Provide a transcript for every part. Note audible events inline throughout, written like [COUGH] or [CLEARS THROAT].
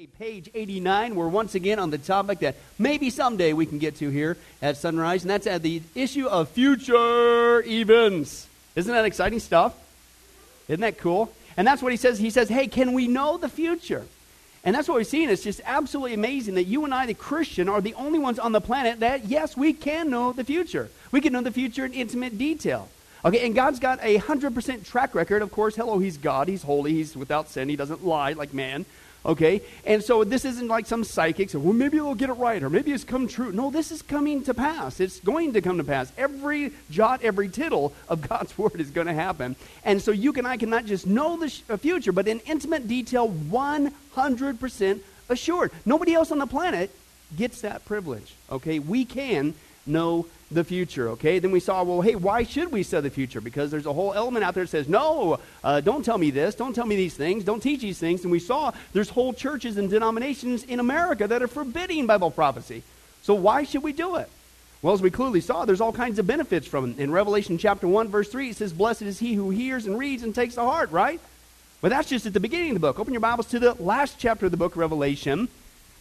Hey, page 89, we're once again on the topic that maybe someday we can get to here at Sunrise, and that's at the issue of future events. Isn't that exciting stuff? Isn't that cool? And that's what he says. He says, hey, can we know the future? And that's what we're seeing. It's just absolutely amazing that you and I, the Christian, are the only ones on the planet that, yes, we can know the future. We can know the future in intimate detail. Okay, and God's got a 100% track record. Of course, hello, He's God. He's holy. He's without sin. He doesn't lie like man. Okay? And so this isn't like some psychic, well, maybe they'll get it right, or maybe it's come true. No, this is coming to pass. It's going to come to pass. Every jot, every tittle of [LAUGHS] God's word is going to happen. And so you and I can not just know the sh- uh, future, but in intimate detail, 100% assured. Nobody else on the planet gets that privilege. Okay? We can know the future, okay? Then we saw, well, hey, why should we study the future? Because there's a whole element out there that says, no, uh, don't tell me this, don't tell me these things, don't teach these things. And we saw there's whole churches and denominations in America that are forbidding Bible prophecy. So why should we do it? Well, as we clearly saw, there's all kinds of benefits from it. In Revelation chapter 1, verse 3, it says, Blessed is he who hears and reads and takes to heart, right? But that's just at the beginning of the book. Open your Bibles to the last chapter of the book, Revelation.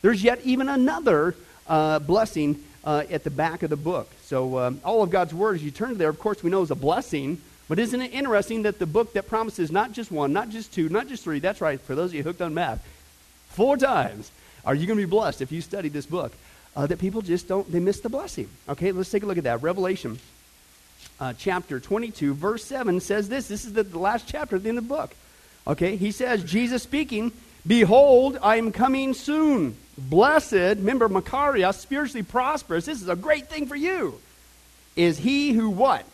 There's yet even another uh, blessing uh, at the back of the book. So, um, all of God's Word, as you turn there, of course, we know is a blessing. But isn't it interesting that the book that promises not just one, not just two, not just three, that's right, for those of you hooked on math, four times are you going to be blessed if you study this book, uh, that people just don't, they miss the blessing. Okay, let's take a look at that. Revelation uh, chapter 22, verse 7 says this. This is the, the last chapter of the book. Okay, he says, Jesus speaking, Behold, I am coming soon. Blessed, remember Makarios, spiritually prosperous. This is a great thing for you. Is he who what?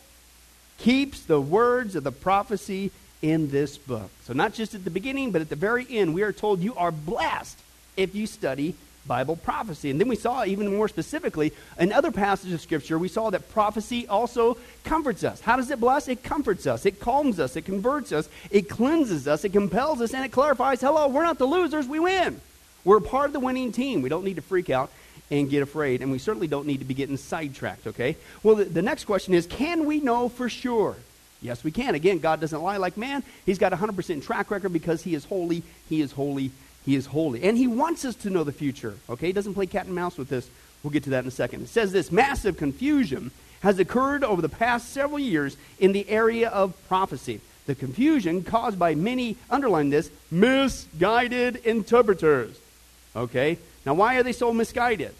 Keeps the words of the prophecy in this book. So, not just at the beginning, but at the very end, we are told you are blessed if you study Bible prophecy. And then we saw, even more specifically, in other passages of Scripture, we saw that prophecy also comforts us. How does it bless? It comforts us, it calms us, it converts us, it cleanses us, it compels us, and it clarifies hello, we're not the losers, we win. We're part of the winning team. We don't need to freak out and get afraid, and we certainly don't need to be getting sidetracked, okay? Well, the, the next question is can we know for sure? Yes, we can. Again, God doesn't lie like man. He's got a 100% track record because He is holy, He is holy, He is holy. And He wants us to know the future, okay? He doesn't play cat and mouse with this. We'll get to that in a second. It says this massive confusion has occurred over the past several years in the area of prophecy. The confusion caused by many, underline this, misguided interpreters. Okay? Now, why are they so misguided?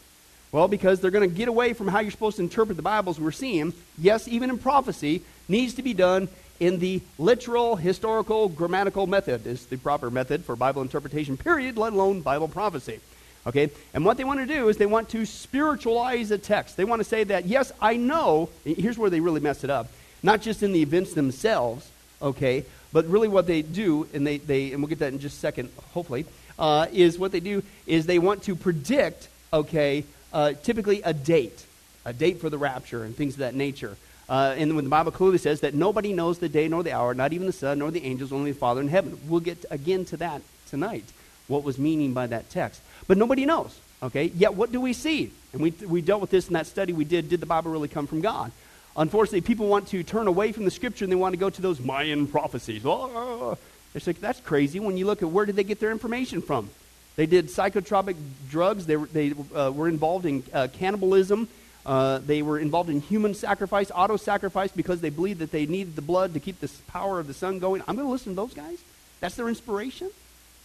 Well, because they're going to get away from how you're supposed to interpret the Bibles we're seeing. Yes, even in prophecy, needs to be done in the literal, historical, grammatical method is the proper method for Bible interpretation, period, let alone Bible prophecy. Okay? And what they want to do is they want to spiritualize a text. They want to say that, yes, I know, here's where they really mess it up. Not just in the events themselves, okay, but really what they do, and they, they and we'll get that in just a second, hopefully, uh, is what they do is they want to predict, okay, uh, typically a date, a date for the rapture and things of that nature. Uh, and when the Bible clearly says that nobody knows the day nor the hour, not even the Son nor the angels, only the Father in heaven. We'll get again to that tonight, what was meaning by that text. But nobody knows, okay? Yet what do we see? And we, we dealt with this in that study we did. Did the Bible really come from God? Unfortunately, people want to turn away from the Scripture and they want to go to those Mayan prophecies. Oh, it's like, that's crazy when you look at where did they get their information from. They did psychotropic drugs. They, were, they uh, were involved in uh, cannibalism. Uh, they were involved in human sacrifice, auto sacrifice, because they believed that they needed the blood to keep the power of the sun going. I'm going to listen to those guys. That's their inspiration.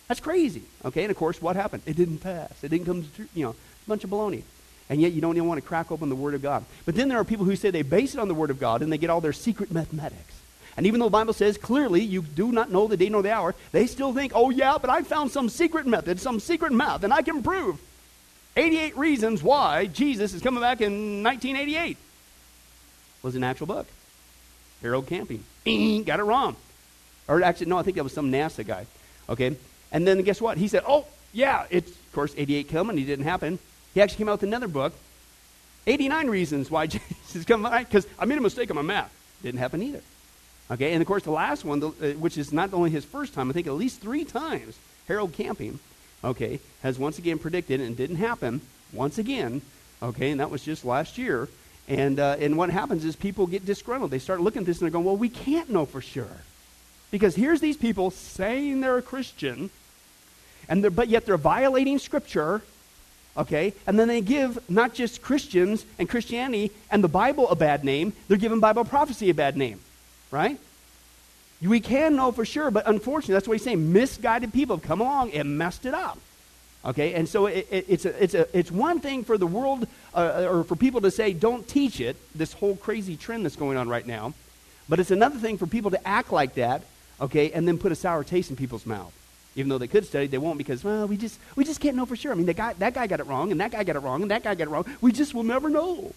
That's crazy. Okay, and of course, what happened? It didn't pass. It didn't come to, you know, a bunch of baloney. And yet, you don't even want to crack open the Word of God. But then there are people who say they base it on the Word of God and they get all their secret mathematics. And even though the Bible says clearly you do not know the day nor the hour, they still think, oh, yeah, but I found some secret method, some secret math, and I can prove 88 reasons why Jesus is coming back in 1988. Was an actual book. Harold Camping. [CLEARS THROAT] Got it wrong. Or actually, no, I think that was some NASA guy. Okay? And then guess what? He said, oh, yeah, it's, of course, 88 came and it didn't happen. He actually came out with another book, 89 reasons why [LAUGHS] Jesus is coming back, because I made a mistake on my math. Didn't happen either. Okay, and of course, the last one, the, uh, which is not only his first time, I think at least three times, Harold Camping, okay, has once again predicted, and didn't happen once again, okay, and that was just last year. And, uh, and what happens is people get disgruntled. They start looking at this and they're going, well, we can't know for sure. Because here's these people saying they're a Christian, And but yet they're violating Scripture, okay? And then they give not just Christians and Christianity and the Bible a bad name, they're giving Bible prophecy a bad name, right? We can know for sure, but unfortunately, that's what he's saying. Misguided people have come along and messed it up. Okay, and so it, it, it's, a, it's, a, it's one thing for the world uh, or for people to say, don't teach it, this whole crazy trend that's going on right now. But it's another thing for people to act like that, okay, and then put a sour taste in people's mouth. Even though they could study, they won't because, well, we just, we just can't know for sure. I mean, the guy, that guy got it wrong, and that guy got it wrong, and that guy got it wrong. We just will never know.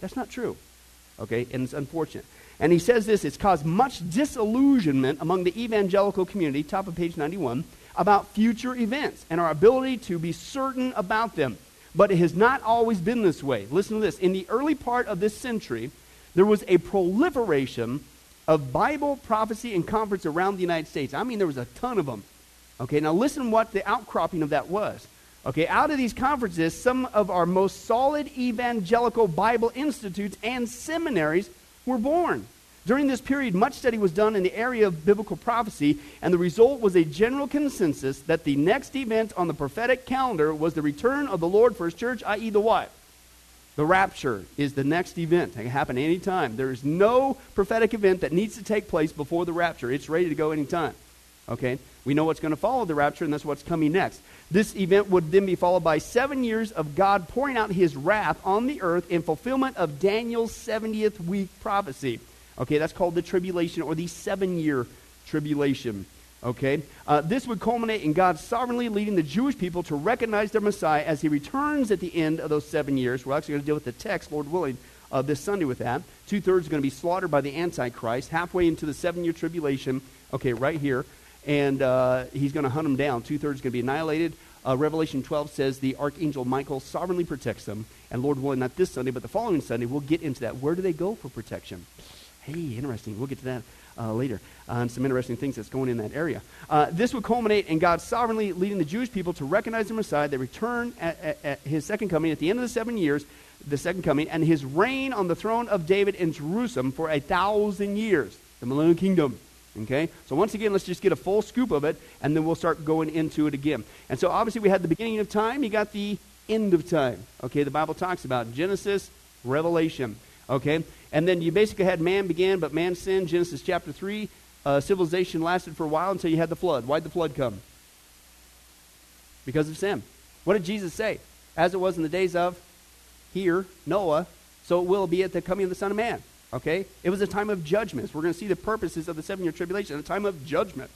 That's not true, okay, and it's unfortunate. And he says this it's caused much disillusionment among the evangelical community, top of page 91 about future events and our ability to be certain about them. But it has not always been this way. Listen to this. In the early part of this century, there was a proliferation of Bible prophecy and conference around the United States. I mean, there was a ton of them. Okay, now listen what the outcropping of that was. Okay, out of these conferences, some of our most solid evangelical Bible institutes and seminaries were born. During this period, much study was done in the area of biblical prophecy, and the result was a general consensus that the next event on the prophetic calendar was the return of the Lord for his church, i.e., the what? The rapture is the next event. It can happen anytime. There is no prophetic event that needs to take place before the rapture. It's ready to go anytime. Okay? We know what's going to follow the rapture, and that's what's coming next. This event would then be followed by seven years of God pouring out his wrath on the earth in fulfillment of Daniel's 70th week prophecy. Okay, that's called the tribulation or the seven year tribulation. Okay? Uh, this would culminate in God sovereignly leading the Jewish people to recognize their Messiah as he returns at the end of those seven years. We're actually going to deal with the text, Lord willing, uh, this Sunday with that. Two thirds are going to be slaughtered by the Antichrist halfway into the seven year tribulation. Okay, right here. And uh, he's going to hunt them down. Two thirds going to be annihilated. Uh, Revelation 12 says the archangel Michael sovereignly protects them. And Lord willing, not this Sunday, but the following Sunday, we'll get into that. Where do they go for protection? Hey, interesting. We'll get to that uh, later some interesting things that's going in that area. Uh, this would culminate in God sovereignly leading the Jewish people to recognize the Messiah, they return at, at, at, his second coming at the end of the seven years, the second coming, and his reign on the throne of David in Jerusalem for a thousand years, the millennial kingdom. Okay? So once again, let's just get a full scoop of it, and then we'll start going into it again. And so obviously we had the beginning of time, you got the end of time. Okay, the Bible talks about Genesis, Revelation. Okay? And then you basically had man began, but man sinned. Genesis chapter 3. Uh, civilization lasted for a while until you had the flood. Why'd the flood come? Because of sin. What did Jesus say? As it was in the days of here, Noah, so it will be at the coming of the Son of Man. Okay? It was a time of judgments. We're going to see the purposes of the seven year tribulation, a time of judgment.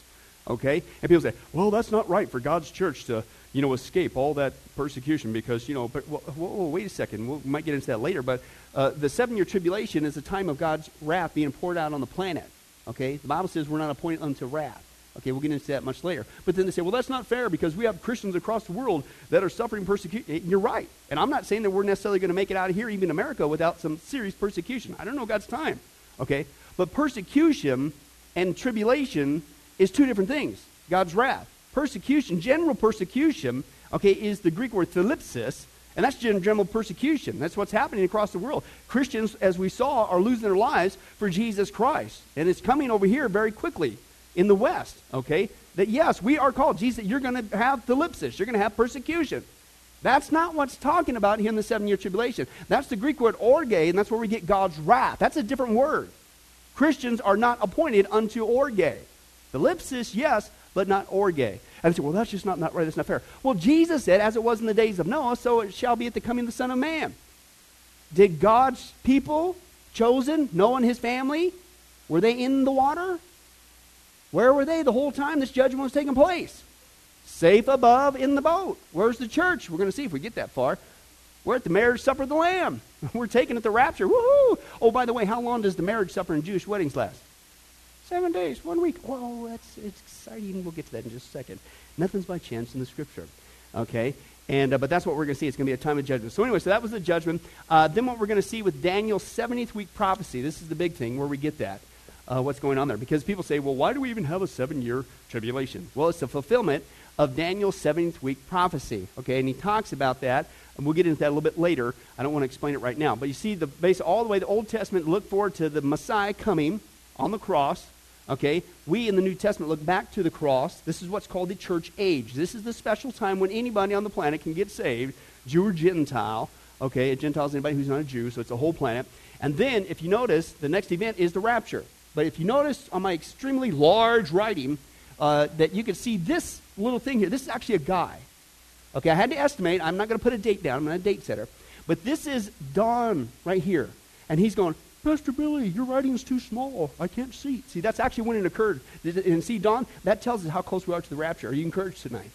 Okay? And people say, well, that's not right for God's church to, you know, escape all that persecution because, you know, but well, well, wait a second. we might get into that later, but uh, the seven year tribulation is a time of God's wrath being poured out on the planet. Okay? The Bible says we're not appointed unto wrath. Okay, we'll get into that much later. But then they say, well, that's not fair because we have Christians across the world that are suffering persecution. You're right. And I'm not saying that we're necessarily going to make it out of here, even America, without some serious persecution. I don't know God's time. Okay? But persecution and tribulation is two different things. God's wrath. Persecution, general persecution, okay, is the Greek word thlipsis, and that's general persecution. That's what's happening across the world. Christians, as we saw, are losing their lives for Jesus Christ. And it's coming over here very quickly in the West, okay? That yes, we are called. Jesus, you're going to have thlipsis. You're going to have persecution. That's not what's talking about here in the seven year tribulation. That's the Greek word orge, and that's where we get God's wrath. That's a different word. Christians are not appointed unto orge. Thlipsis, yes, but not orge. And they say, well, that's just not, not right. That's not fair. Well, Jesus said, as it was in the days of Noah, so it shall be at the coming of the Son of Man. Did God's people, chosen, Noah and his family, were they in the water? Where were they the whole time this judgment was taking place? Safe above in the boat. Where's the church? We're going to see if we get that far. We're at the marriage supper of the Lamb. [LAUGHS] We're taking it the rapture. Woohoo! Oh, by the way, how long does the marriage supper in Jewish weddings last? Seven days, one week. Whoa, that's it's exciting. We'll get to that in just a second. Nothing's by chance in the scripture. Okay? And, uh, but that's what we're going to see. It's going to be a time of judgment. So, anyway, so that was the judgment. Uh, then, what we're going to see with Daniel's 70th week prophecy, this is the big thing where we get that. Uh, what's going on there? Because people say, well, why do we even have a seven year tribulation? Well, it's the fulfillment of Daniel's 70th week prophecy. Okay, and he talks about that. And we'll get into that a little bit later. I don't want to explain it right now. But you see, the base all the way the Old Testament looked forward to the Messiah coming on the cross Okay? We in the New Testament look back to the cross. This is what's called the church age. This is the special time when anybody on the planet can get saved, Jew or Gentile. Okay? A Gentile is anybody who's not a Jew, so it's a whole planet. And then, if you notice, the next event is the rapture. But if you notice on my extremely large writing, uh, that you can see this little thing here. This is actually a guy. Okay, I had to estimate. I'm not going to put a date down. I'm not a date setter. But this is Don right here. And he's going, Pastor Billy, your writing is too small. I can't see. See, that's actually when it occurred. And see, Don, that tells us how close we are to the rapture. Are you encouraged tonight?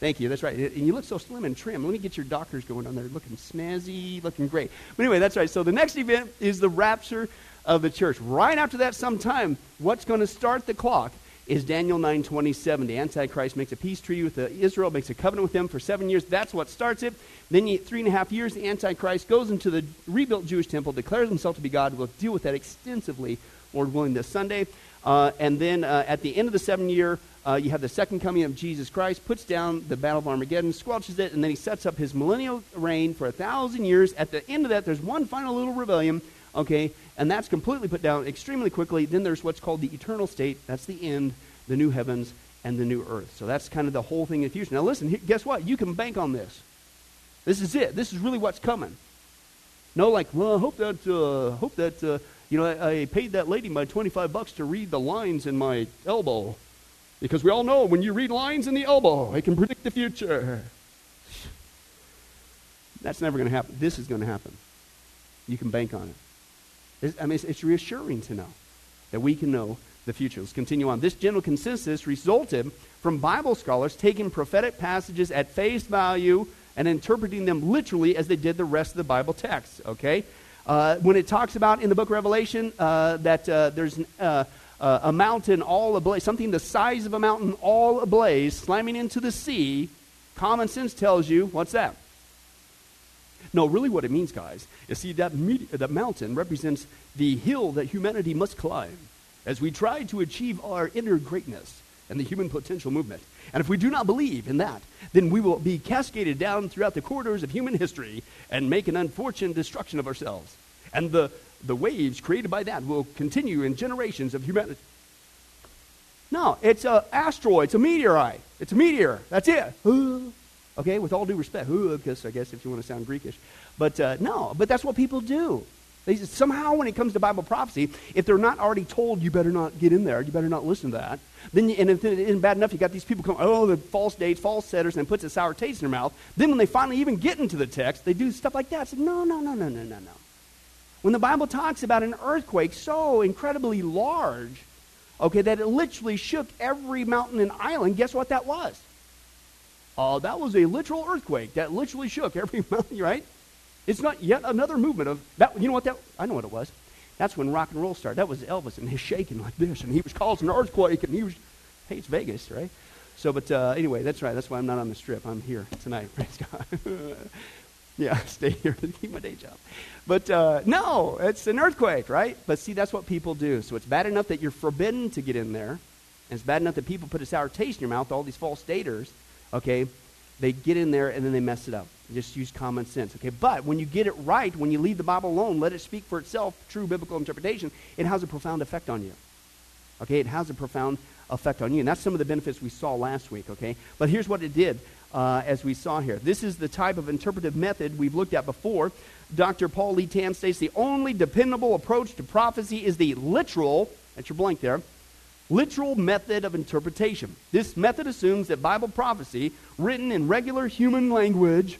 Thank you. That's right. And you look so slim and trim. Let me get your doctors going on there, looking snazzy, looking great. But anyway, that's right. So the next event is the rapture of the church. Right after that, sometime, what's going to start the clock is Daniel 9:27. The Antichrist makes a peace treaty with Israel, makes a covenant with them for seven years. That's what starts it. Then, three and a half years, the Antichrist goes into the rebuilt Jewish temple, declares himself to be God. We'll deal with that extensively, Lord willing, this Sunday. Uh, and then uh, at the end of the seven year, uh, you have the second coming of Jesus Christ, puts down the battle of Armageddon, squelches it, and then he sets up his millennial reign for a thousand years. At the end of that, there's one final little rebellion, okay, and that's completely put down extremely quickly. Then there's what's called the eternal state. That's the end, the new heavens and the new earth. So that's kind of the whole thing in future. Now listen, guess what? You can bank on this. This is it. This is really what's coming. No, like, well, I hope that, uh, hope that, uh, you know, I, I, paid that lady my 25 bucks to read the lines in my elbow. Because we all know when you read lines in the elbow, it can predict the future. That's never going to happen. This is going to happen. You can bank on it. It's, I mean, it's, it's reassuring to know that we can know the future. Let's continue on. This general consensus resulted from Bible scholars taking prophetic passages at face value and interpreting them literally as they did the rest of the Bible text. Okay? Uh, when it talks about in the book of Revelation uh, that uh, there's uh, uh, a mountain all ablaze, something the size of a mountain all ablaze, slamming into the sea, common sense tells you what's that? No, really, what it means, guys, is see that, med- that mountain represents the hill that humanity must climb as we try to achieve our inner greatness and the human potential movement. And if we do not believe in that, then we will be cascaded down throughout the corridors of human history and make an unfortunate destruction of ourselves. And the, the waves created by that will continue in generations of humanity. No, it's an asteroid, it's a meteorite, it's a meteor. That's it. Okay, with all due respect, because I guess if you want to sound Greekish. But uh, no, but that's what people do. They, somehow, when it comes to Bible prophecy, if they're not already told, you better not get in there, you better not listen to that. Then, and if it isn't bad enough, you got these people come, oh, the false dates, false setters, and puts a sour taste in their mouth. Then, when they finally even get into the text, they do stuff like that. Like, no, no, no, no, no, no, no. When the Bible talks about an earthquake so incredibly large, okay, that it literally shook every mountain and island, guess what that was? Uh, that was a literal earthquake that literally shook [LAUGHS] every mountain, right? It's not yet another movement of that. You know what that? I know what it was. That's when rock and roll started. That was Elvis, and he's shaking like this, and he was causing an earthquake, and he was. Hey, it's Vegas, right? So, but uh, anyway, that's right. That's why I'm not on the strip. I'm here tonight. [LAUGHS] Praise God. [LAUGHS] yeah, stay here to keep my day job. But uh, no, it's an earthquake, right? But see, that's what people do. So it's bad enough that you're forbidden to get in there, and it's bad enough that people put a sour taste in your mouth. All these false daters, okay? They get in there and then they mess it up. Just use common sense, okay? But when you get it right, when you leave the Bible alone, let it speak for itself, true biblical interpretation, it has a profound effect on you. Okay? It has a profound effect on you. And that's some of the benefits we saw last week, okay? But here's what it did uh, as we saw here. This is the type of interpretive method we've looked at before. Dr. Paul Lee Tan states the only dependable approach to prophecy is the literal, that's your blank there, literal method of interpretation. This method assumes that Bible prophecy, written in regular human language,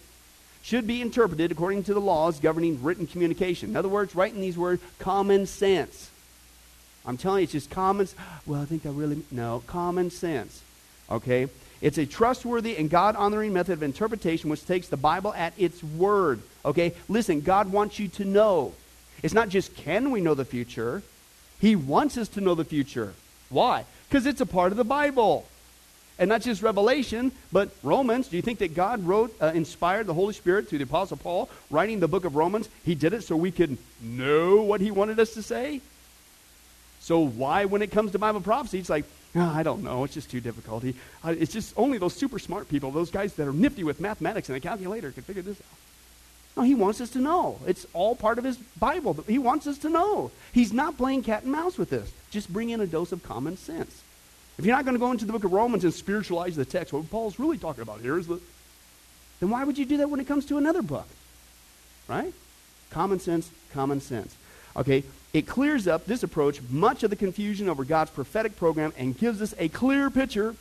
should be interpreted according to the laws governing written communication. In other words, writing these words, common sense. I'm telling you, it's just common. Well, I think I really no common sense. Okay, it's a trustworthy and God-honoring method of interpretation which takes the Bible at its word. Okay, listen, God wants you to know. It's not just can we know the future; He wants us to know the future. Why? Because it's a part of the Bible. And not just Revelation, but Romans. Do you think that God wrote, uh, inspired the Holy Spirit through the Apostle Paul, writing the book of Romans? He did it so we could know what he wanted us to say? So why, when it comes to Bible prophecy, it's like, oh, I don't know, it's just too difficult. Uh, it's just only those super smart people, those guys that are nifty with mathematics and a calculator can figure this out. No, he wants us to know. It's all part of his Bible. He wants us to know. He's not playing cat and mouse with this. Just bring in a dose of common sense. If you're not going to go into the book of Romans and spiritualize the text, what Paul's really talking about here is the, then why would you do that when it comes to another book? Right? Common sense, common sense. Okay, it clears up this approach much of the confusion over God's prophetic program and gives us a clear picture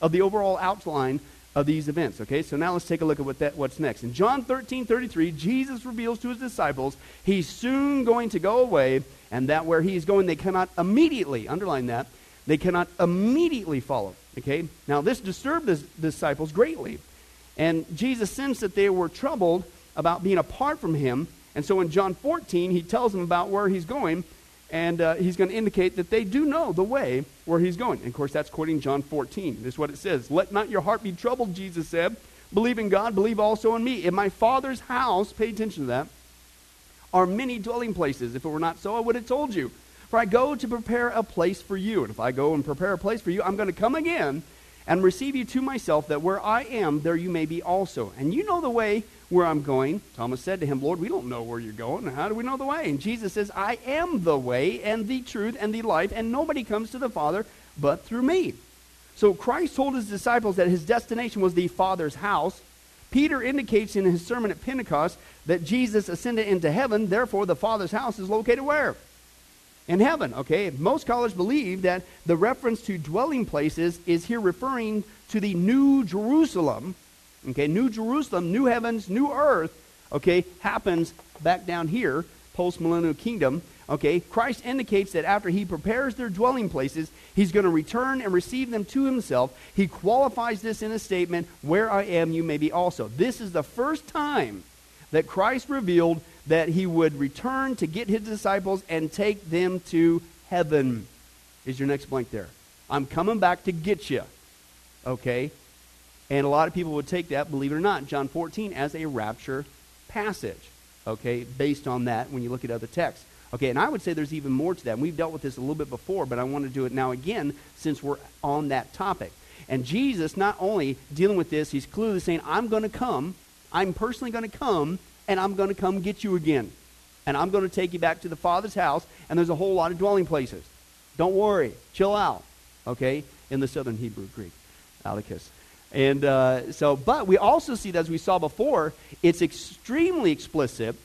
of the overall outline of these events. Okay, so now let's take a look at what that, what's next. In John 13 33, Jesus reveals to his disciples he's soon going to go away, and that where he's going, they cannot immediately, underline that, they cannot immediately follow. Okay, now this disturbed the disciples greatly. And Jesus sensed that they were troubled about being apart from him. And so in John 14, he tells them about where he's going and uh, he's going to indicate that they do know the way where he's going. And of course, that's quoting John 14. This is what it says Let not your heart be troubled, Jesus said. Believe in God, believe also in me. In my Father's house, pay attention to that, are many dwelling places. If it were not so, I would have told you. For I go to prepare a place for you. And if I go and prepare a place for you, I'm going to come again and receive you to myself, that where I am, there you may be also. And you know the way where I'm going. Thomas said to him, Lord, we don't know where you're going. How do we know the way? And Jesus says, I am the way and the truth and the life, and nobody comes to the Father but through me. So Christ told his disciples that his destination was the Father's house. Peter indicates in his sermon at Pentecost that Jesus ascended into heaven, therefore the Father's house is located where? In heaven, okay? Most scholars believe that the reference to dwelling places is here referring to the New Jerusalem, Okay, New Jerusalem, new heavens, new earth, okay, happens back down here, post millennial kingdom. Okay, Christ indicates that after he prepares their dwelling places, he's going to return and receive them to himself. He qualifies this in a statement, Where I am, you may be also. This is the first time that Christ revealed that he would return to get his disciples and take them to heaven. Is your next blank there? I'm coming back to get you. Okay? And a lot of people would take that, believe it or not, John 14 as a rapture passage, okay, based on that when you look at other texts. Okay, and I would say there's even more to that. And we've dealt with this a little bit before, but I want to do it now again since we're on that topic. And Jesus, not only dealing with this, he's clearly saying, I'm going to come, I'm personally going to come, and I'm going to come get you again. And I'm going to take you back to the Father's house, and there's a whole lot of dwelling places. Don't worry, chill out, okay, in the Southern Hebrew Greek, alikos. And uh, so, but we also see that, as we saw before, it's extremely explicit,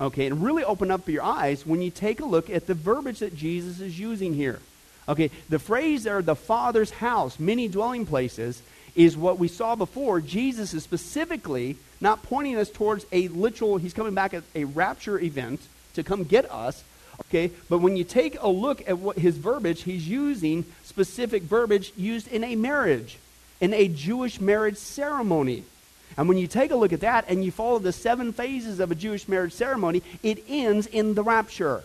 okay, and really open up your eyes when you take a look at the verbiage that Jesus is using here. Okay, the phrase there, the Father's house, many dwelling places, is what we saw before. Jesus is specifically not pointing us towards a literal, he's coming back at a rapture event to come get us. Okay, but when you take a look at what his verbiage, he's using specific verbiage used in a marriage in a Jewish marriage ceremony. And when you take a look at that and you follow the seven phases of a Jewish marriage ceremony, it ends in the rapture.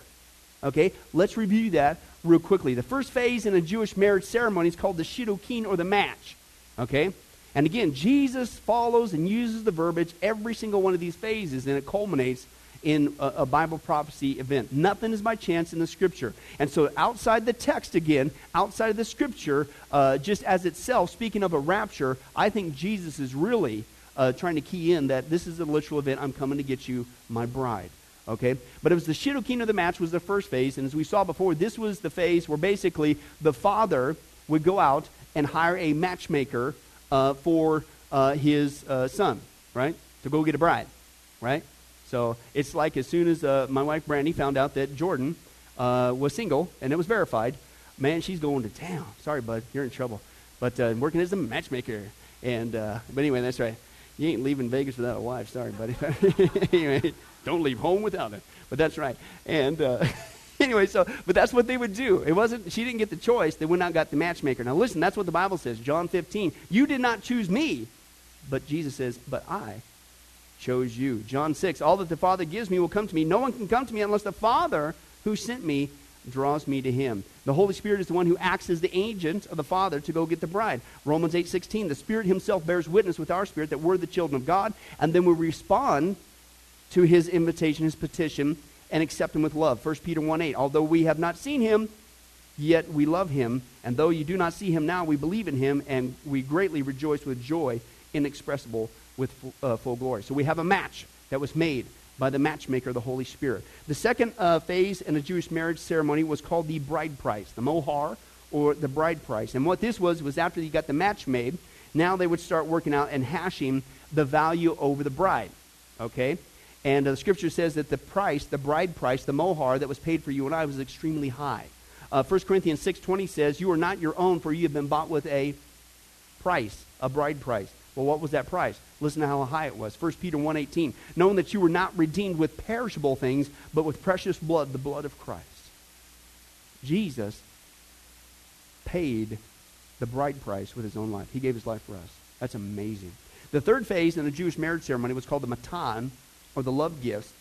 Okay, let's review that real quickly. The first phase in a Jewish marriage ceremony is called the shidduchin or the match. Okay? And again, Jesus follows and uses the verbiage every single one of these phases, and it culminates in a, a, Bible prophecy event. Nothing is by chance in the scripture. And so, outside the text, again, outside of the scripture, uh, just as itself, speaking of a rapture, I think Jesus is really uh, trying to key in that this is a literal event. I'm coming to get you, my bride. Okay? But it was the shidduchin of the match was the first phase. And as we saw before, this was the phase where basically the father would go out and hire a matchmaker uh, for uh, his uh, son, right? To go get a bride, right? So it's like as soon as uh, my wife Brandy found out that Jordan uh, was single and it was verified, man, she's going to town. Sorry, bud, you're in trouble. But uh, working as a matchmaker. And but anyway, that's right. You ain't leaving Vegas without a wife. Sorry, buddy. [LAUGHS] anyway, don't leave home without it. But that's right. And [LAUGHS] anyway, so but that's what they would do. It wasn't. She didn't get the choice. They went out got the matchmaker. Now listen, that's what the Bible says. John 15. You did not choose me, but Jesus says, but I chose you. John 6, all that the Father gives me will come to me. No one can come to me unless the Father who sent me draws me to him. The Holy Spirit is the one who acts as the agent of the Father to go get the bride. Romans 8:16, the Spirit himself bears witness with our spirit that we're the children of God, and then we respond to his invitation, his petition, and accept him with love. 1 Peter 1 8. although we have not seen him, yet we love him, and though you do not see him now, we believe in him, and we greatly rejoice with joy inexpressible with uh, full glory. So we have a match that was made by the matchmaker, the Holy Spirit. The second uh, phase in a Jewish marriage ceremony was called the bride price, the mohar, or the bride price. And what this was, was after you got the match made, now they would start working out and hashing the value over the bride. Okay? And uh, the scripture says that the price, the bride price, the mohar that was paid for you and I was extremely high. Uh, 1 Corinthians 6.20 says, You are not your own, for you have been bought with a price, a bride price. Well, what was that price? Listen to how high it was. 1 Peter 1.18, knowing that you were not redeemed with perishable things, but with precious blood, the blood of Christ. Jesus paid the bride price with his own life. He gave his life for us. That's amazing. The third phase in the Jewish marriage ceremony was called the matan, or the love gifts.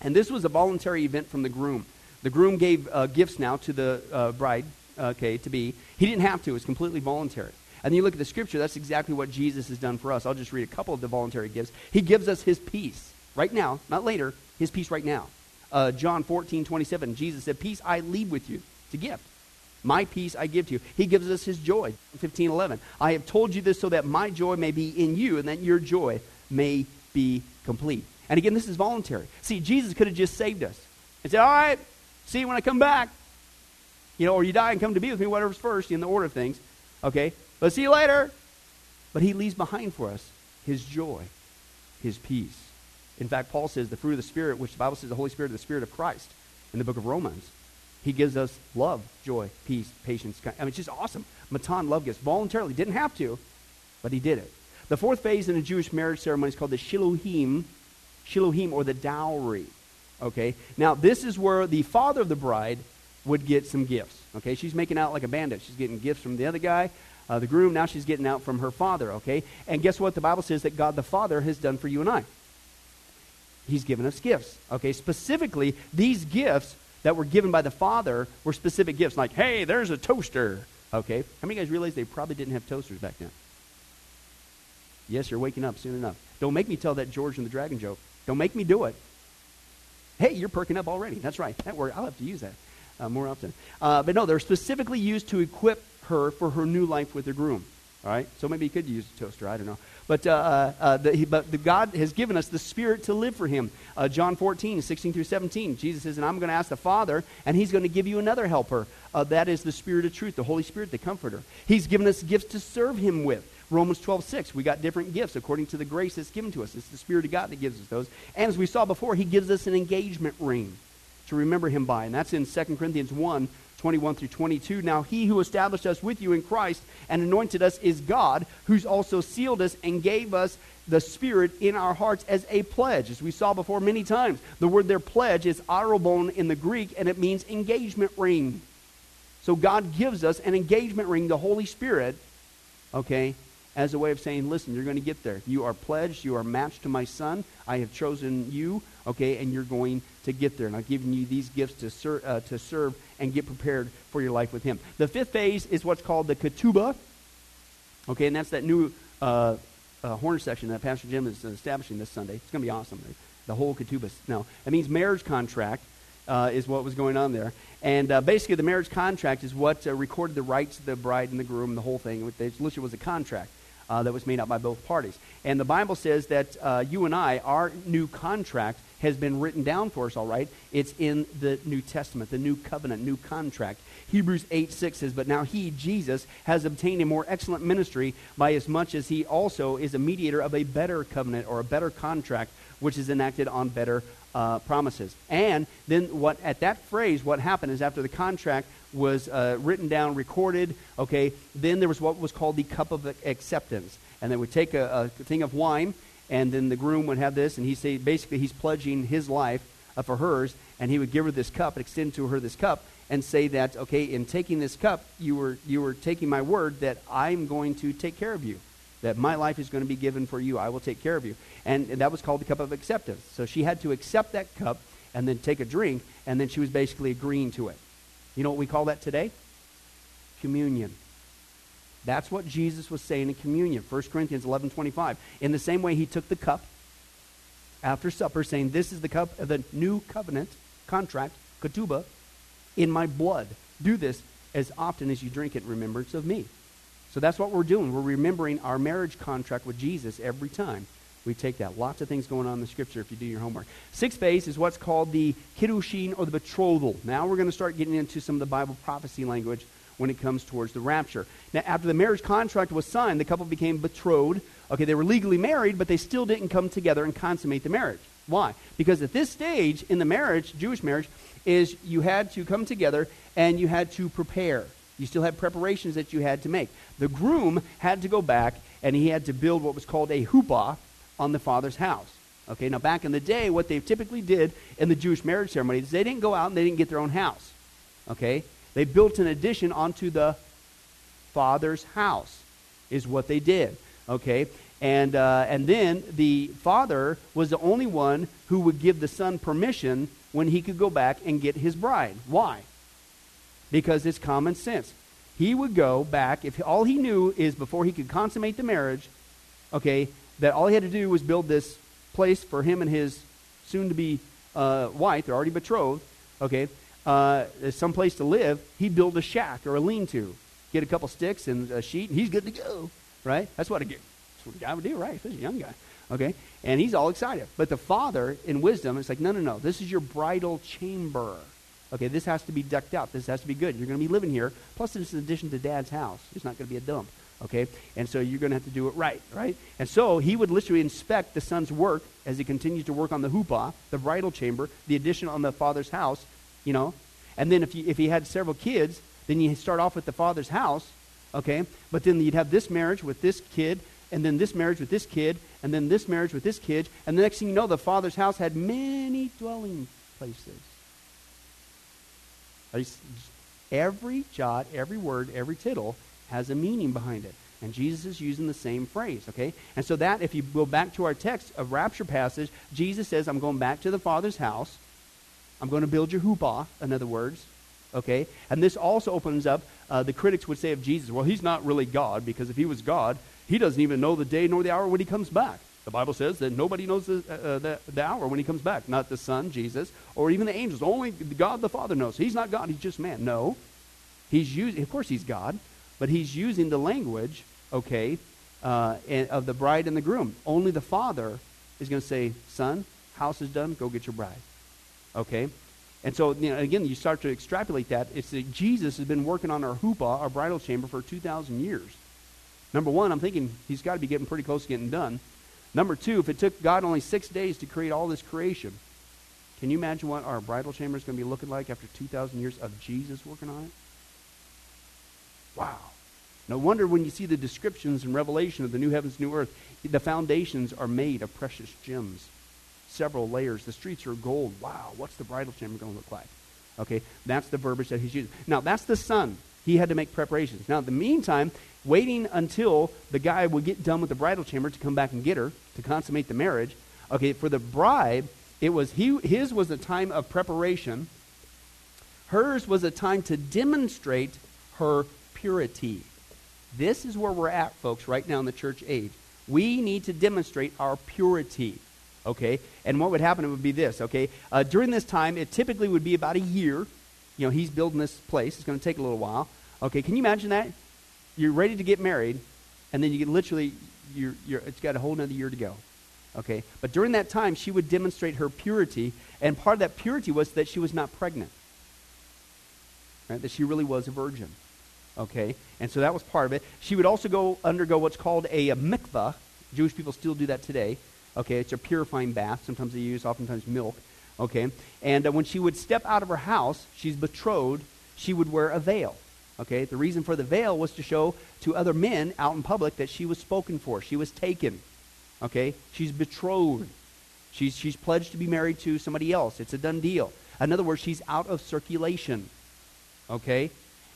And this was a voluntary event from the groom. The groom gave uh, gifts now to the uh, bride, okay, to be. He didn't have to. It was completely voluntary. And then you look at the scripture, that's exactly what Jesus has done for us. I'll just read a couple of the voluntary gifts. He gives us his peace right now, not later, his peace right now. Uh, John 14, 27, Jesus said, Peace I leave with you. It's a gift. My peace I give to you. He gives us his joy. 15, 11. I have told you this so that my joy may be in you and that your joy may be complete. And again, this is voluntary. See, Jesus could have just saved us and said, All right, see you when I come back. You know, or you die and come to be with me, whatever's first in the order of things. Okay? But see you later. But he leaves behind for us his joy, his peace. In fact, Paul says the fruit of the Spirit, which the Bible says the Holy Spirit is the Spirit of Christ in the book of Romans. He gives us love, joy, peace, patience. I mean, it's just awesome. Matan love gifts. Voluntarily. Didn't have to, but he did it. The fourth phase in a Jewish marriage ceremony is called the Shilohim, Shilohim, or the dowry. Okay? Now, this is where the father of the bride would get some gifts. Okay? She's making out like a bandit. She's getting gifts from the other guy uh, the groom. Now she's getting out from her father, okay? And guess what? The Bible says that God the Father has done for you and I. He's given us gifts, okay? Specifically, these gifts that were given by the Father were specific gifts, like, hey, there's a toaster, okay? How many guys realize they probably didn't have toasters back then? Yes, you're waking up soon enough. Don't make me tell that George and the Dragon joke. Don't make me do it. Hey, you're perking up already. That's right. That word, I'll have to use that uh, more often. Uh, but no, they're specifically used to equip her for her new life with the groom. All right? So maybe he could use a toaster. I don't know. But, uh, uh, uh, the, he, but the God has given us the Spirit to live for him. Uh, John 14, 16 through 17. Jesus says, And I'm going to ask the Father, and he's going to give you another helper. Uh, that is the Spirit of truth, the Holy Spirit, the Comforter. He's given us gifts to serve him with. Romans 12, 6. We got different gifts according to the grace that's given to us. It's the Spirit of God that gives us those. And as we saw before, he gives us an engagement ring to remember him by. And that's in 2 Corinthians 1, 21 through 22. Now he who established us with you in Christ and anointed us is God, who's also sealed us and gave us the Spirit in our hearts as a pledge. As we saw before many times, the word there, pledge, is arrabon in the Greek, and it means engagement ring. So God gives us an engagement ring, the Holy Spirit, okay, as a way of saying, listen, you're going to get there. You are pledged, you are matched to my son. I have chosen you, okay, and you're going to get there. And I've given you these gifts to, ser- uh, to serve and get prepared for your life with him. The fifth phase is what's called the ketubah, okay, and that's that new uh, uh, horn section that Pastor Jim is establishing this Sunday. It's going to be awesome. The whole ketubah. No, it means marriage contract. Uh, is what was going on there. And uh, basically, the marriage contract is what uh, recorded the rights of the bride and the groom, the whole thing. It literally was a contract uh, that was made up by both parties. And the Bible says that uh, you and I, our new contract has been written down for us, all right? It's in the New Testament, the new covenant, new contract. Hebrews 8 6 says, But now he, Jesus, has obtained a more excellent ministry by as much as he also is a mediator of a better covenant or a better contract, which is enacted on better uh, promises. And then what at that phrase, what happened is after the contract was uh, written down, recorded, okay, then there was what was called the cup of acceptance. And they would take a, a thing of wine, and then the groom would have this, and he say basically he's pledging his life uh, for hers, and he would give her this cup, and extend to her this cup, and say that, okay, in taking this cup, you were, you were taking my word that I'm going to take care of you that my life is going to be given for you. I will take care of you. And, and, that was called the cup of acceptance. So she had to accept that cup and then take a drink, and then she was basically agreeing to it. You know what we call that today? Communion. That's what Jesus was saying in communion. 1 Corinthians 11 25. In the same way, he took the cup after supper, saying, This is the cup of the new covenant, contract, ketubah, in my blood. Do this as often as you drink it in remembrance of me. So that's what we're doing. We're remembering our marriage contract with Jesus every time We take that. Lots of things going on in the scripture if you do your homework. Sixth phase is what's called the kiddushin or the betrothal. Now we're going to start getting into some of the Bible prophecy language when it comes towards the rapture. Now, after the marriage contract was signed, the couple became betrothed. Okay, they were legally married, but they still didn't come together and consummate the marriage. Why? Because at this stage in the marriage, Jewish marriage, is you had to come together and you had to prepare. You still had preparations that you had to make. The groom had to go back and he had to build what was called a huppah on the father's house. Okay, now back in the day, what they typically did in the Jewish marriage ceremony is they didn't go out and they didn't get their own house. Okay, they built an addition onto the father's house, is what they did. Okay, and uh, and then the father was the only one who would give the son permission when he could go back and get his bride. Why? Because it's common sense. He would go back if all he knew is before he could consummate the marriage. Okay, that all he had to do was build this place for him and his soon to be uh, wife, they're already betrothed, okay, uh, some place to live, he'd build a shack or a lean to, get a couple sticks and a sheet, and he's good to go, right? That's what a, that's what a guy would do, right? This is a young guy, okay? And he's all excited. But the father, in wisdom, is like, no, no, no, this is your bridal chamber. Okay, this has to be decked out. This has to be good. You're going to be living here. Plus, this is in addition to dad's house. It's not going to be a dump. Okay? And so you're going to have to do it right, right? And so he would literally inspect the son's work as he continues to work on the huppah, the bridal chamber, the addition on the father's house, you know. And then if, you, if he had several kids, then you start off with the father's house, okay? But then you'd have this marriage with this kid, and then this marriage with this kid, and then this marriage with this kid, and the next thing you know, the father's house had many dwelling places. Every jot, every word, every tittle has a meaning behind it. And Jesus is using the same phrase, okay? And so that, if you go back to our text of rapture passage, Jesus says, I'm going back to the Father's house. I'm going to build your huppah, in other words, okay? And this also opens up, uh, the critics would say of Jesus, well, he's not really God, because if he was God, he doesn't even know the day nor the hour when he comes back. The Bible says that nobody knows the, uh, the, the, hour when he comes back. Not the Son, Jesus, or even the angels. Only God the Father knows. He's not God, he's just man. No. He's using, of course, he's God, but he's using the language, okay, uh, of the bride and the groom. Only the father is going to say, son, house is done, go get your bride. Okay? And so, you know, again, you start to extrapolate that. It's that Jesus has been working on our huppah, our bridal chamber, for 2,000 years. Number one, I'm thinking he's got to be getting pretty close to getting done. Number two, if it took God only six days to create all this creation, can you imagine what our bridal chamber is going to be looking like after 2,000 years of Jesus working on it? Wow. No wonder when you see the descriptions and revelation of the new heavens, new earth, the foundations are made of precious gems, several layers. The streets are gold. Wow, what's the bridal chamber going to look like? Okay, that's the verbiage that he's using. Now, that's the son. He had to make preparations. Now, in the meantime, waiting until the guy would get done with the bridal chamber to come back and get her to consummate the marriage. Okay, for the bride, it was he, his was a time of preparation. Hers was a time to demonstrate her purity. This is where we're at, folks, right now in the church age. We need to demonstrate our purity. Okay? And what would happen? It would be this, okay? Uh, during this time, it typically would be about a year. You know, he's building this place. It's going to take a little while. Okay, can you imagine that? You're ready to get married, and then you get literally, you're, you're, it's got a whole another year to go. Okay? But during that time, she would demonstrate her purity, and part of that purity was that she was not pregnant. Right? That she really was a virgin. Okay? And so that was part of it. She would also go undergo what's called a, a mikvah. Jewish people still do that today. Okay? It's a purifying bath. Sometimes they use, oftentimes, milk. Okay? And uh, when she would step out of her house, she's betrothed, she would wear a veil. Okay? The reason for the veil was to show to other men out in public that she was spoken for. She was taken. Okay? She's betrothed. She's, she's pledged to be married to somebody else. It's a done deal. In other words, she's out of circulation. Okay?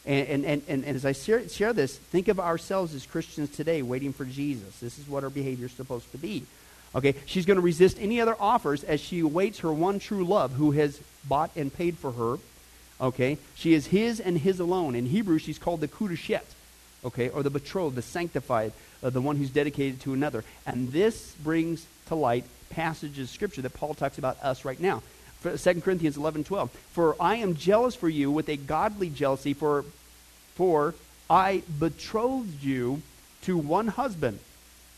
And, and, and, and as I share, share this, think of ourselves as Christians today waiting for Jesus. This is what our behavior is supposed to be. Okay, she's going to resist any other offers as she awaits her one true love who has bought and paid for her. Okay, she is his and his alone. In Hebrew, she's called the Kudushet, okay, or the betrothed, the sanctified, uh, the one who's dedicated to another. And this brings to light passages of Scripture that Paul talks about us right now. 2 Corinthians 11, 12. For I am jealous for you with a godly jealousy, for, for I betrothed you to one husband.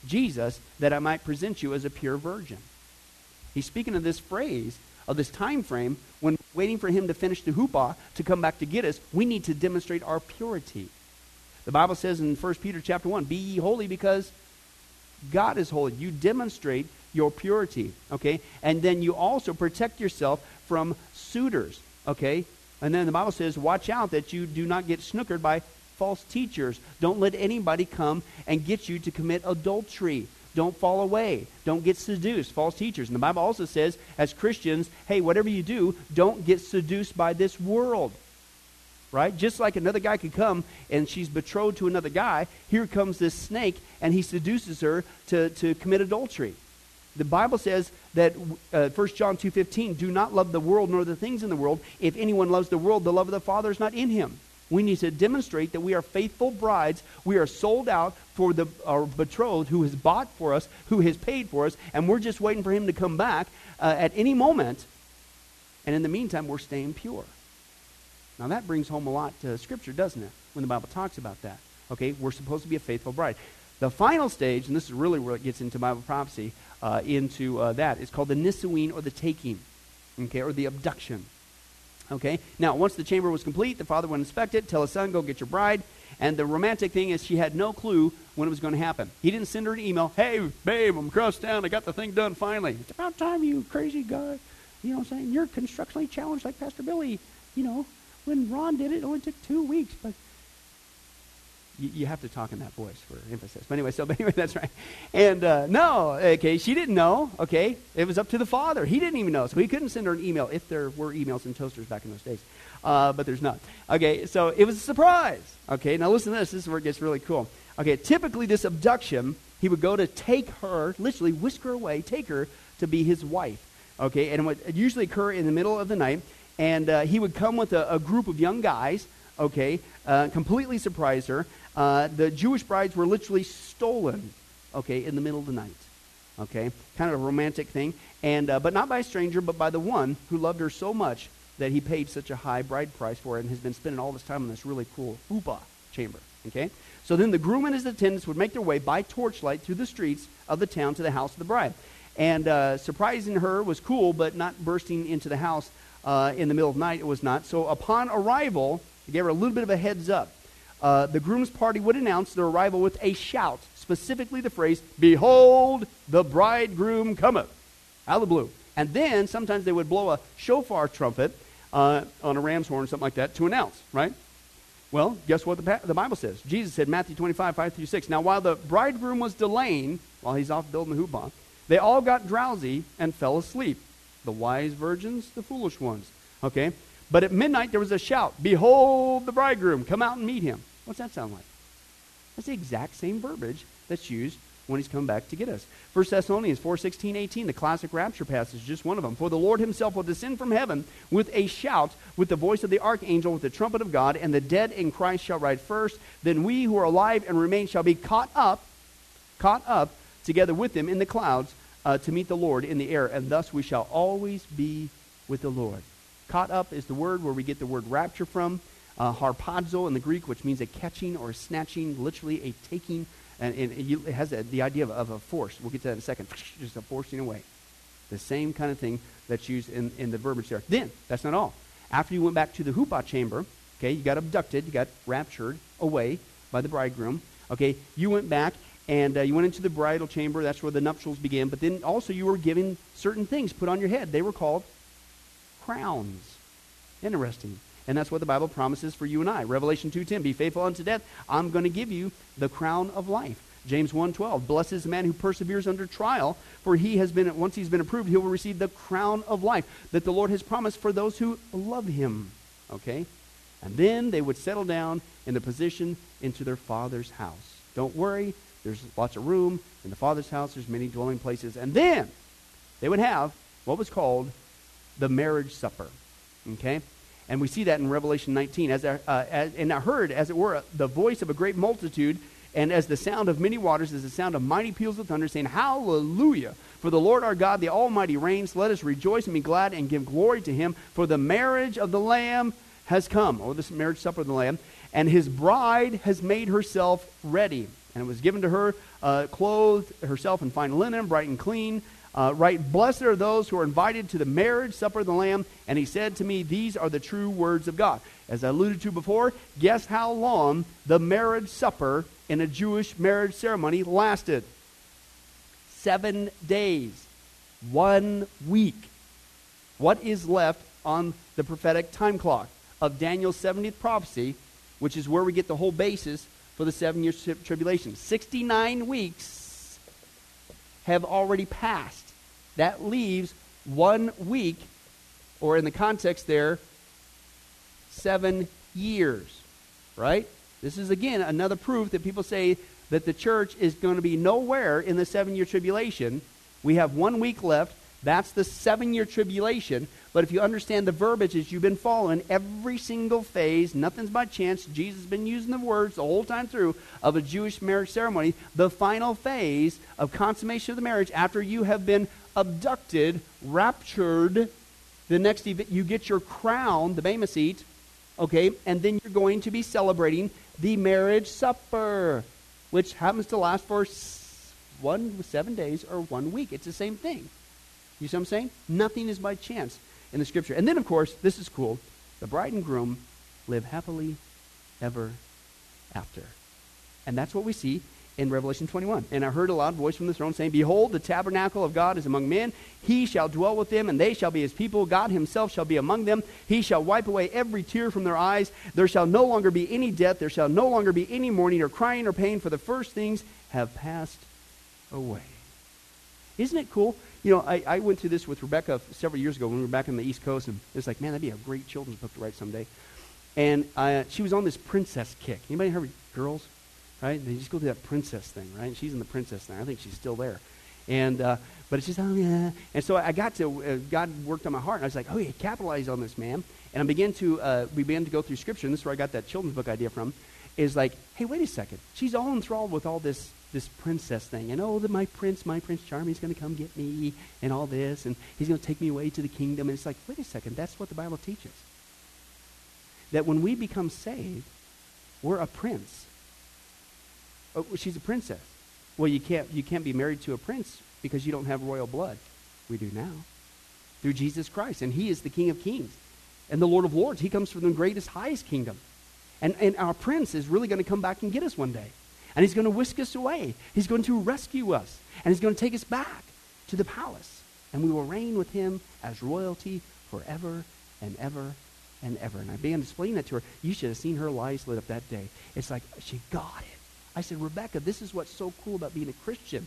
Jesus, that I might present you as a pure virgin. He's speaking of this phrase, of this time frame, when waiting for him to finish the chuppah to come back to get us, we need to demonstrate our purity. The Bible says in 1 Peter chapter 1, Be ye holy because God is holy. You demonstrate your purity, okay? And then you also protect yourself from suitors, okay? And then the Bible says, watch out that you do not get snookered by false teachers. Don't let anybody come and get you to commit adultery. Don't fall away. Don't get seduced. False teachers. And the Bible also says, as Christians, hey, whatever you do, don't get seduced by this world. Right? Just like another guy could come and she's betrothed to another guy, here comes this snake and he seduces her to, to commit adultery. The Bible says that uh, 1 John 2.15, do not love the world nor the things in the world. If anyone loves the world, the love of the Father is not in him. We need to demonstrate that we are faithful brides. We are sold out for the, our betrothed who has bought for us, who has paid for us, and we're just waiting for him to come back uh, at any moment. And in the meantime, we're staying pure. Now, that brings home a lot to Scripture, doesn't it, when the Bible talks about that? Okay, we're supposed to be a faithful bride. The final stage, and this is really where it gets into Bible prophecy, uh, into uh, that, is called the Nisuin or the taking, okay, or the abduction. Okay? Now, once the chamber was complete, the father would inspect it, tell his son, go get your bride. And the romantic thing is she had no clue when it was going to happen. He didn't send her an email, hey, babe, I'm across town. I got the thing done finally. It's about time, you crazy guy. You know what I'm saying? You're constructionally challenged like Pastor Billy. You know, when Ron did it, it only took two weeks. But you, you, have to talk in that voice for emphasis. But anyway, so [LAUGHS] but anyway, that's right. And uh, no, okay, she didn't know. Okay, it was up to the father. He didn't even know, so he couldn't send her an email if there were emails and toasters back in those days. Uh, but there's not. Okay, so it was a surprise. Okay, now listen to this. This is where it gets really cool. Okay, typically this abduction, he would go to take her, literally whisk her away, take her to be his wife. Okay, and it would usually occur in the middle of the night. And uh, he would come with a, a group of young guys okay, uh, completely surprise her. Uh, the Jewish brides were literally stolen, okay, in the middle of the night. Okay, kind of a romantic thing, and uh, but not by a stranger, but by the one who loved her so much that he paid such a high bride price for it and has been spending all this time in this really cool chuppah chamber. Okay, so then the groom and his attendants would make their way by torchlight through the streets of the town to the house of the bride, and uh, surprising her was cool, but not bursting into the house uh, in the middle of the night. It was not. So upon arrival, he gave her a little bit of a heads up uh, the groom's party would announce their arrival with a shout, specifically the phrase, Behold, the bridegroom cometh, out of the blue. And then sometimes they would blow a shofar trumpet uh, on a ram's horn, or something like that, to announce, right? Well, guess what the, the Bible says? Jesus said, Matthew 25, 5 through 6. Now, while the bridegroom was delaying, while he's off building the chuppah, they all got drowsy and fell asleep. The wise virgins, the foolish ones. Okay? But at midnight there was a shout, Behold the bridegroom, come out and meet him. What's that sound like? That's the exact same verbiage that's used when he's come back to get us. 1 Thessalonians 4 16, 18, the classic rapture passage, just one of them. For the Lord himself will descend from heaven with a shout, with the voice of the archangel, with the trumpet of God, and the dead in Christ shall rise first. Then we who are alive and remain shall be caught up, caught up together with them in the clouds uh, to meet the Lord in the air, and thus we shall always be with the Lord. Caught up is the word where we get the word rapture from uh, harpazo in the Greek, which means a catching or a snatching, literally a taking, and, and it has a, the idea of, of, a force. We'll get to that in a second. [LAUGHS] Just a forcing away. The same kind of thing that's used in, in the verbiage there. Then, that's not all. After you went back to the chuppah chamber, okay, you got abducted, you got raptured away by the bridegroom. Okay, you went back and uh, you went into the bridal chamber. That's where the nuptials began. But then also you were given certain things put on your head. They were called crowns. Interesting. And that's what the Bible promises for you and I. Revelation 2:10, be faithful unto death. I'm going to give you the crown of life. James 1:12, blessed is the man who perseveres under trial, for he has been once he's been approved, he will receive the crown of life that the Lord has promised for those who love him. Okay? And then they would settle down in the position into their father's house. Don't worry, there's lots of room in the father's house, there's many dwelling places. And then they would have what was called the marriage supper. Okay? And we see that in Revelation 19. As, I, uh, as, and I heard, as it were, the voice of a great multitude, and as the sound of many waters, as the sound of mighty peals of thunder, saying, Hallelujah! For the Lord our God, the Almighty, reigns. Let us rejoice and be glad and give glory to him, for the marriage of the Lamb has come, or this marriage supper of the Lamb, and his bride has made herself ready. And it was given to her, uh, clothed herself in fine linen, bright and clean. Uh, right, blessed are those who are invited to the marriage supper of the Lamb. And he said to me, These are the true words of God. As I alluded to before, guess how long the marriage supper in a Jewish marriage ceremony lasted? Seven days. One week. What is left on the prophetic time clock of Daniel's 70th prophecy, which is where we get the whole basis for the seven year tribulation? 69 weeks have already passed. That leaves one week, or in the context there, seven years. Right? This is, again, another proof that people say that the church is going to be nowhere in the seven year tribulation. We have one week left. That's the seven year tribulation. But if you understand the verbiage as you've been following every single phase, nothing's by chance. Jesus has been using the words the whole time through of a Jewish marriage ceremony. The final phase of consummation of the marriage, after you have been abducted, raptured, the next event, you get your crown, the Bema seat, okay, and then you're going to be celebrating the marriage supper, which happens to last for one seven days or one week. It's the same thing. You see what I'm saying? Nothing is by chance in the scripture. And then, of course, this is cool. The bride and groom live happily ever after. And that's what we see in Revelation 21. And I heard a loud voice from the throne saying, Behold, the tabernacle of God is among men. He shall dwell with them, and they shall be his people. God himself shall be among them. He shall wipe away every tear from their eyes. There shall no longer be any death. There shall no longer be any mourning or crying or pain, for the first things have passed away. Isn't it cool? You know, I, I went through this with Rebecca several years ago when we were back on the East Coast, and it was like, man, that'd be a great children's book to write someday. And uh, she was on this princess kick. Anybody heard of girls? Right? They just go through that princess thing, right? She's in the princess thing. I think she's still there. And uh, but it's just oh yeah. And so I got to uh, God worked on my heart, and I was like, oh yeah, capitalize on this, man. And I began to uh, we began to go through Scripture, and this is where I got that children's book idea from. Is like, hey, wait a second. She's all enthralled with all this this princess thing. And oh, the, my prince, my Prince Charming is going to come get me and all this. And he's going to take me away to the kingdom. And it's like, wait a second, that's what the Bible teaches. That when we become saved, we're a prince. Oh, she's a princess. Well, you can't, you can't be married to a prince because you don't have royal blood. We do now. Through Jesus Christ. And he is the King of kings and the Lord of lords. He comes from the greatest, highest kingdom. And, and our prince is really going to come back and get us one day. And he's going to whisk us away. He's going to rescue us. And he's going to take us back to the palace. And we will reign with him as royalty forever and ever and ever. And I began to explain that to her. You should have seen her eyes lit up that day. It's like she got it. I said, Rebecca, this is what's so cool about being a Christian.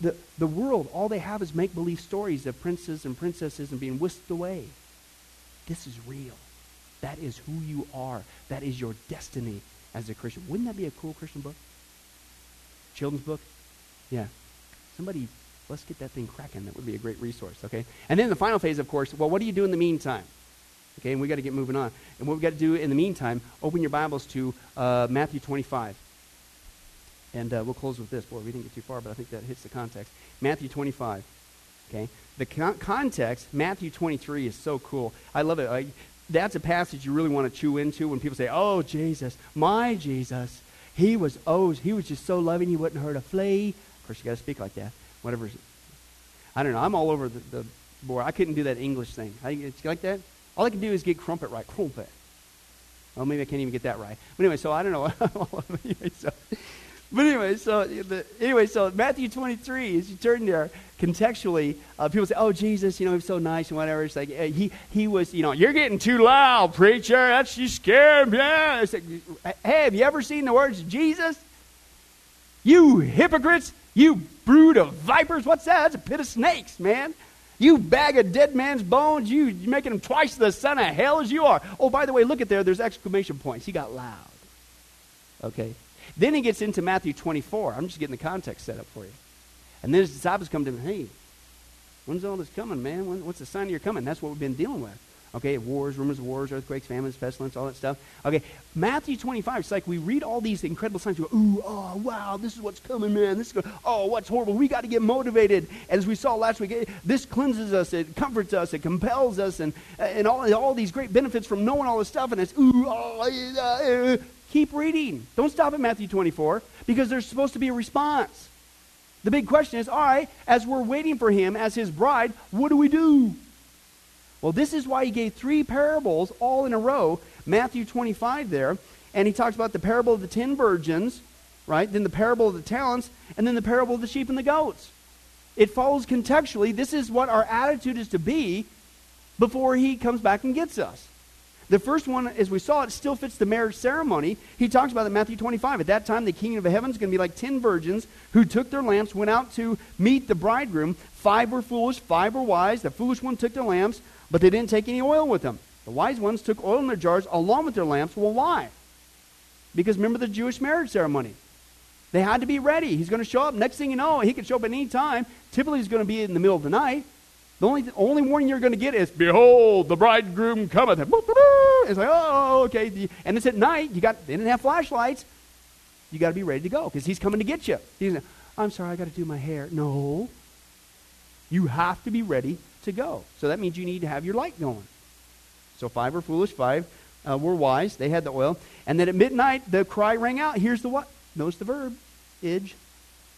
The, the world, all they have is make believe stories of princes and princesses and being whisked away. This is real. That is who you are. That is your destiny as a Christian. Wouldn't that be a cool Christian book? Children's book? Yeah. Somebody, let's get that thing cracking. That would be a great resource, okay? And then the final phase, of course, well, what do you do in the meantime? Okay, and we got to get moving on. And what we got to do in the meantime, open your Bibles to uh, Matthew 25. And uh, we'll close with this. Boy, we didn't get too far, but I think that hits the context. Matthew 25. Okay? The con- context, Matthew 23, is so cool. I love it. I, that's a passage you really want to chew into when people say, "Oh, Jesus, my Jesus, he was oh, he was just so loving, he wouldn't hurt a flea." Of course, you got to speak like that. Whatever. I don't know. I'm all over the, the board. I couldn't do that English thing. I, it's like that. All I can do is get crumpet right. Crumpet. Oh, maybe I can't even get that right. But anyway, so I don't know. [LAUGHS] so, but anyway, so the, anyway, so Matthew 23, as you turn there, contextually, uh, people say, "Oh, Jesus, you know, he's so nice and whatever." It's like uh, he he was, you know, you're getting too loud, preacher. That's you scared. Yeah. It's like, hey, have you ever seen the words Jesus? You hypocrites! You brood of vipers! What's that? That's a pit of snakes, man. You bag of dead man's bones. You you're making him twice the son of hell as you are. Oh, by the way, look at there. There's exclamation points. He got loud. Okay. Then he gets into Matthew 24. I'm just getting the context set up for you. And then his disciples come to him, hey, when's all this coming, man? When, what's the sign of your coming? That's what we've been dealing with. Okay, wars, rumors of wars, earthquakes, famines, pestilence, all that stuff. Okay, Matthew 25, it's like we read all these incredible signs. We go, ooh, oh, wow, this is what's coming, man. This is, going, oh, what's horrible. We got to get motivated. As we saw last week, this cleanses us, it comforts us, it compels us, and, and all, all these great benefits from knowing all this stuff. And it's, ooh, oh, uh, uh, keep reading. Don't stop at Matthew 24. Because there's supposed to be a response. The big question is all right, as we're waiting for him as his bride, what do we do? Well, this is why he gave three parables all in a row Matthew 25 there. And he talks about the parable of the ten virgins, right? Then the parable of the talents, and then the parable of the sheep and the goats. It follows contextually. This is what our attitude is to be before he comes back and gets us. The first one, as we saw, it still fits the marriage ceremony. He talks about it in Matthew 25. At that time, the kingdom of heaven is going to be like ten virgins who took their lamps, went out to meet the bridegroom. Five were foolish, five were wise. The foolish one took their lamps, but they didn't take any oil with them. The wise ones took oil in their jars along with their lamps. Well, why? Because remember the Jewish marriage ceremony. They had to be ready. He's going to show up. Next thing you know, he could show up at any time. Typically, he's going to be in the middle of the night. The only, only warning you're going to get is, Behold, the bridegroom cometh. It's like, oh, okay. And it's at night. You got, they didn't have flashlights. You got to be ready to go because he's coming to get you. He's like, I'm sorry, I got to do my hair. No. You have to be ready to go. So that means you need to have your light going. So five were foolish, five uh, were wise. They had the oil. And then at midnight, the cry rang out. Here's the what? Notice the verb, idge.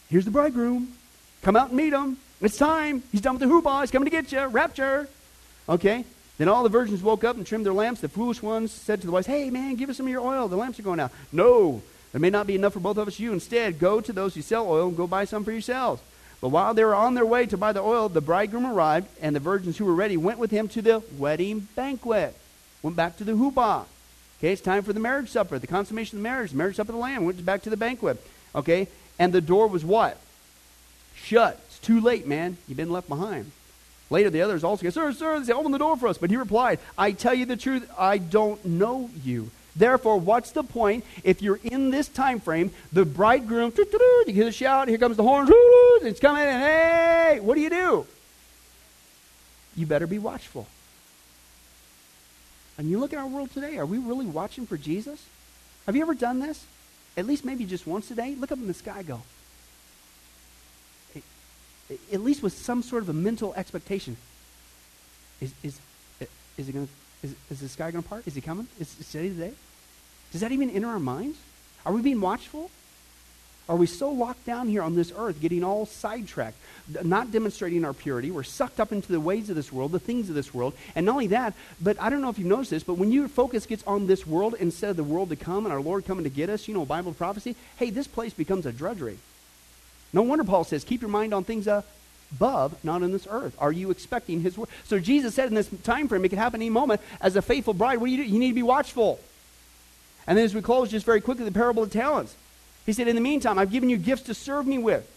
Here's the bridegroom. Come out and meet him. It's time. He's done with the huppah. He's coming to get you. Rapture. Okay? Then all the virgins woke up and trimmed their lamps. The foolish ones said to the wise, Hey, man, give us some of your oil. The lamps are going out. No, there may not be enough for both of us. You instead go to those who sell oil and go buy some for yourselves. But while they were on their way to buy the oil, the bridegroom arrived, and the virgins who were ready went with him to the wedding banquet. Went back to the huppah. Okay, it's time for the marriage supper, the consummation of the marriage, the marriage supper of the Lamb. Went back to the banquet. Okay, and the door was what? Shut. Too late, man. You've been left behind. Later, the others also said, Sir, sir, they say open the door for us. But he replied, I tell you the truth, I don't know you. Therefore, what's the point if you're in this time frame, the bridegroom, you hear the shout, here comes the horn, it's coming, and hey, what do you do? You better be watchful. And you look at our world today, are we really watching for Jesus? Have you ever done this? At least maybe just once a day? Look up in the sky, go. At least with some sort of a mental expectation. Is, is, is, it gonna, is, is the sky going to part? Is he coming? Is it steady today? Does that even enter our minds? Are we being watchful? Are we so locked down here on this earth, getting all sidetracked, not demonstrating our purity? We're sucked up into the ways of this world, the things of this world. And not only that, but I don't know if you've noticed this, but when your focus gets on this world instead of the world to come and our Lord coming to get us, you know, Bible prophecy, hey, this place becomes a drudgery. No wonder Paul says, keep your mind on things above, not on this earth. Are you expecting his word? So Jesus said in this time frame, it could happen any moment. As a faithful bride, what do you do? You need to be watchful. And then as we close, just very quickly, the parable of talents. He said, In the meantime, I've given you gifts to serve me with.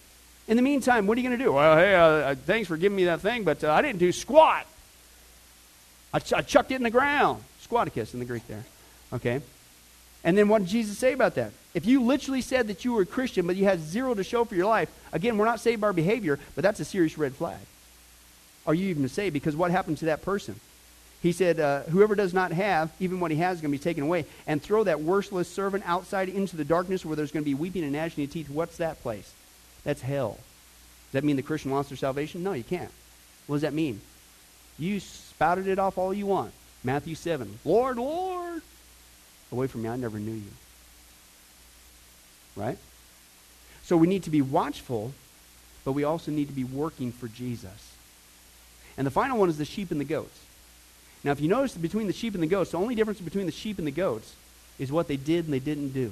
In the meantime, what are you going to do? Well, hey, uh, uh, thanks for giving me that thing, but uh, I didn't do squat. I, ch- I chucked it in the ground. Squaticus in the Greek there. Okay? And then what did Jesus say about that? If you literally said that you were a Christian, but you had zero to show for your life, again, we're not saved by our behavior, but that's a serious red flag. Are you even saved? Because what happened to that person? He said, uh, Whoever does not have, even what he has, is going to be taken away. And throw that worthless servant outside into the darkness where there's going to be weeping and gnashing of teeth. What's that place? That's hell. Does that mean the Christian lost their salvation? No, you can't. What does that mean? You spouted it off all you want. Matthew 7. Lord, Lord. Away from me, I never knew you. Right? So we need to be watchful, but we also need to be working for Jesus. And the final one is the sheep and the goats. Now, if you notice between the sheep and the goats, the only difference between the sheep and the goats is what they did and they didn't do.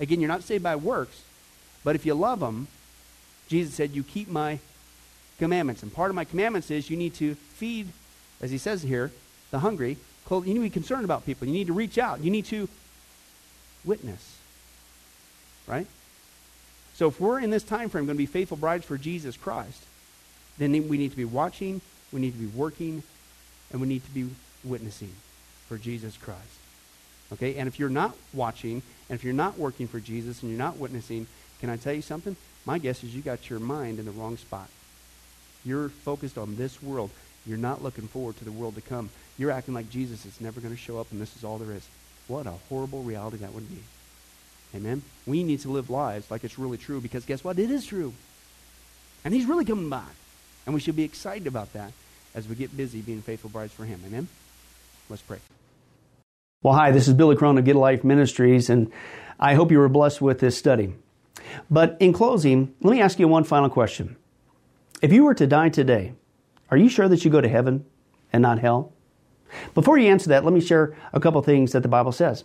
Again, you're not saved by works, but if you love them, Jesus said, You keep my commandments. And part of my commandments is you need to feed, as he says here, the hungry. You need to be concerned about people. You need to reach out. You need to witness. Right? So if we're in this time frame going to be faithful brides for Jesus Christ, then we need to be watching, we need to be working, and we need to be witnessing for Jesus Christ. Okay? And if you're not watching, and if you're not working for Jesus, and you're not witnessing, can I tell you something? My guess is you got your mind in the wrong spot. You're focused on this world. You're not looking forward to the world to come. You're acting like Jesus is never going to show up and this is all there is. What a horrible reality that would be. Amen? We need to live lives like it's really true because guess what? It is true. And he's really coming back. And we should be excited about that as we get busy being faithful brides for Him. Amen? Let's pray. Well, hi, this is Billy Crone of Get Life Ministries, and I hope you were blessed with this study. But in closing, let me ask you one final question. If you were to die today, are you sure that you go to heaven and not hell? Before you answer that, let me share a couple things that the Bible says.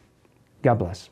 God bless.